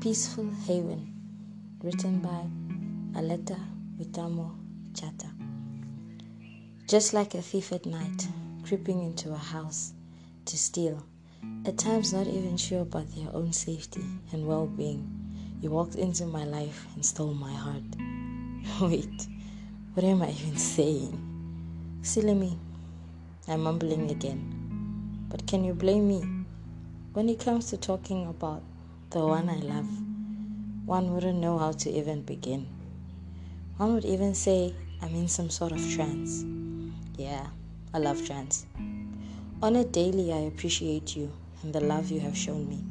Peaceful Haven, written by Aletta Vitamo Chata. Just like a thief at night, creeping into a house to steal, at times not even sure about their own safety and well being, you walked into my life and stole my heart. Wait, what am I even saying? Silly me, I'm mumbling again. But can you blame me? When it comes to talking about the one I love, one wouldn't know how to even begin. One would even say I'm in some sort of trance. Yeah, I love trance. On a daily, I appreciate you and the love you have shown me.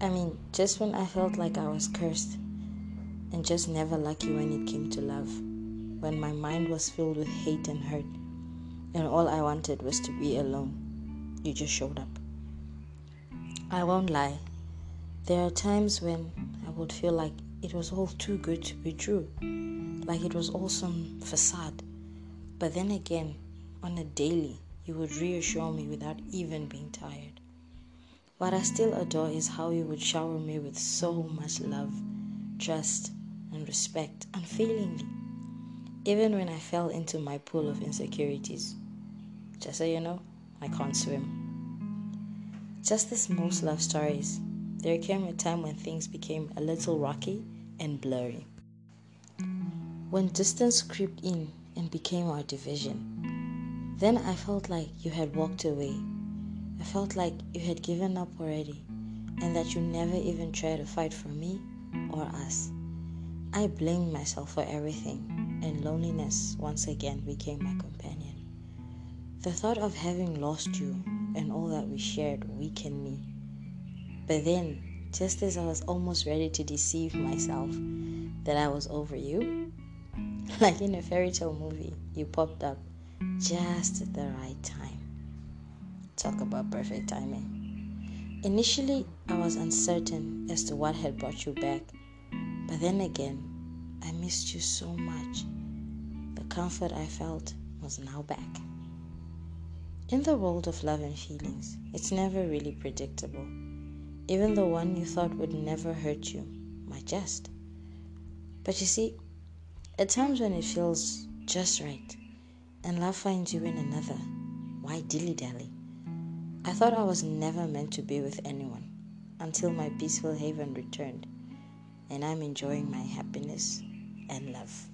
I mean, just when I felt like I was cursed and just never lucky when it came to love, when my mind was filled with hate and hurt, and all I wanted was to be alone, you just showed up. I won't lie, there are times when I would feel like it was all too good to be true, like it was all some facade. But then again, on a daily, you would reassure me without even being tired. What I still adore is how you would shower me with so much love, trust, and respect unfailingly, even when I fell into my pool of insecurities. Just so you know, I can't swim. Just as most love stories, there came a time when things became a little rocky and blurry. When distance crept in and became our division, then I felt like you had walked away. I felt like you had given up already and that you never even tried to fight for me or us. I blamed myself for everything, and loneliness once again became my companion. The thought of having lost you and all that we shared weakened me but then, just as I was almost ready to deceive myself that I was over you, like in a fairy tale movie, you popped up just at the right time. Talk about perfect timing. Initially, I was uncertain as to what had brought you back, but then again, I missed you so much. The comfort I felt was now back. In the world of love and feelings, it's never really predictable. Even the one you thought would never hurt you might just. But you see, at times when it feels just right and love finds you in another, why dilly dally? I thought I was never meant to be with anyone until my peaceful haven returned, and I'm enjoying my happiness and love.